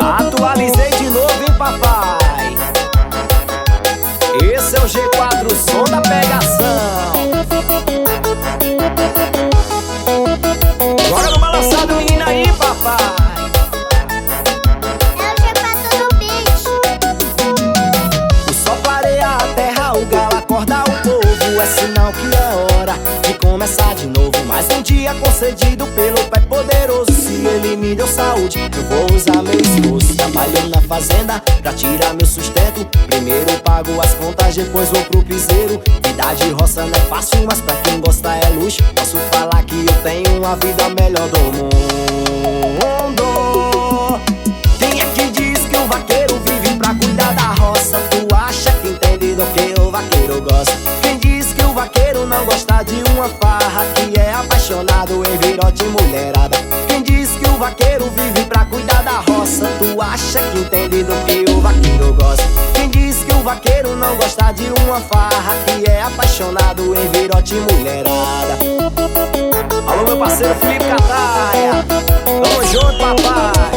Atualizei de novo, hein, papai? Esse é o G4, o som da pegação. Joga no balançado, menina aí, papai. É o G4 no beat. O sol clareia a terra, o galo acorda o povo. É sinal que é hora de começar de novo. Mais um dia concedido pelo Pai Poderoso. Se Ele me deu saúde, eu vou usar meu esforço. Trabalhando na fazenda pra tirar meu sustento. Primeiro pago as contas, depois vou pro piseiro. Vida de roça não é fácil, mas pra quem gosta é luxo. Posso falar que eu tenho uma vida melhor do mundo. Mulherada? Quem diz que o vaqueiro vive pra cuidar da roça? Tu acha que entende do que o vaqueiro gosta? Quem diz que o vaqueiro não gosta de uma farra? Que é apaixonado em virote mulherada? Alô, meu parceiro Felipe Cataia. Tamo junto, papai.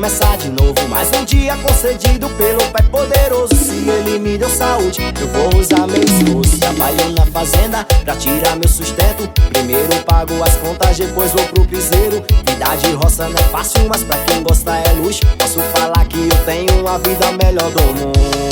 Começar de novo. Mais um dia concedido pelo Pai Poderoso. Se Ele me deu saúde, eu vou usar meu esforço. Trabalho na fazenda pra tirar meu sustento. Primeiro pago as contas, depois vou pro piseiro. Vida de roça não é fácil, mas pra quem gosta é luxo. Posso falar que eu tenho a vida melhor do mundo.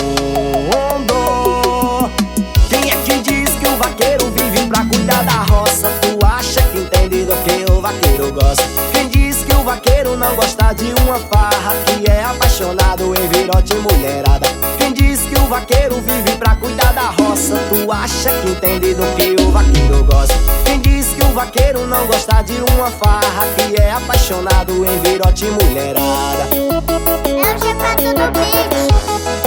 Não gosta de uma farra? Que é apaixonado em virote mulherada? Quem diz que o vaqueiro vive pra cuidar da roça? Tu acha que entende do que o vaqueiro gosta? Quem diz que o vaqueiro não gosta de uma farra? Que é apaixonado em virote mulherada? É o G4 no beat.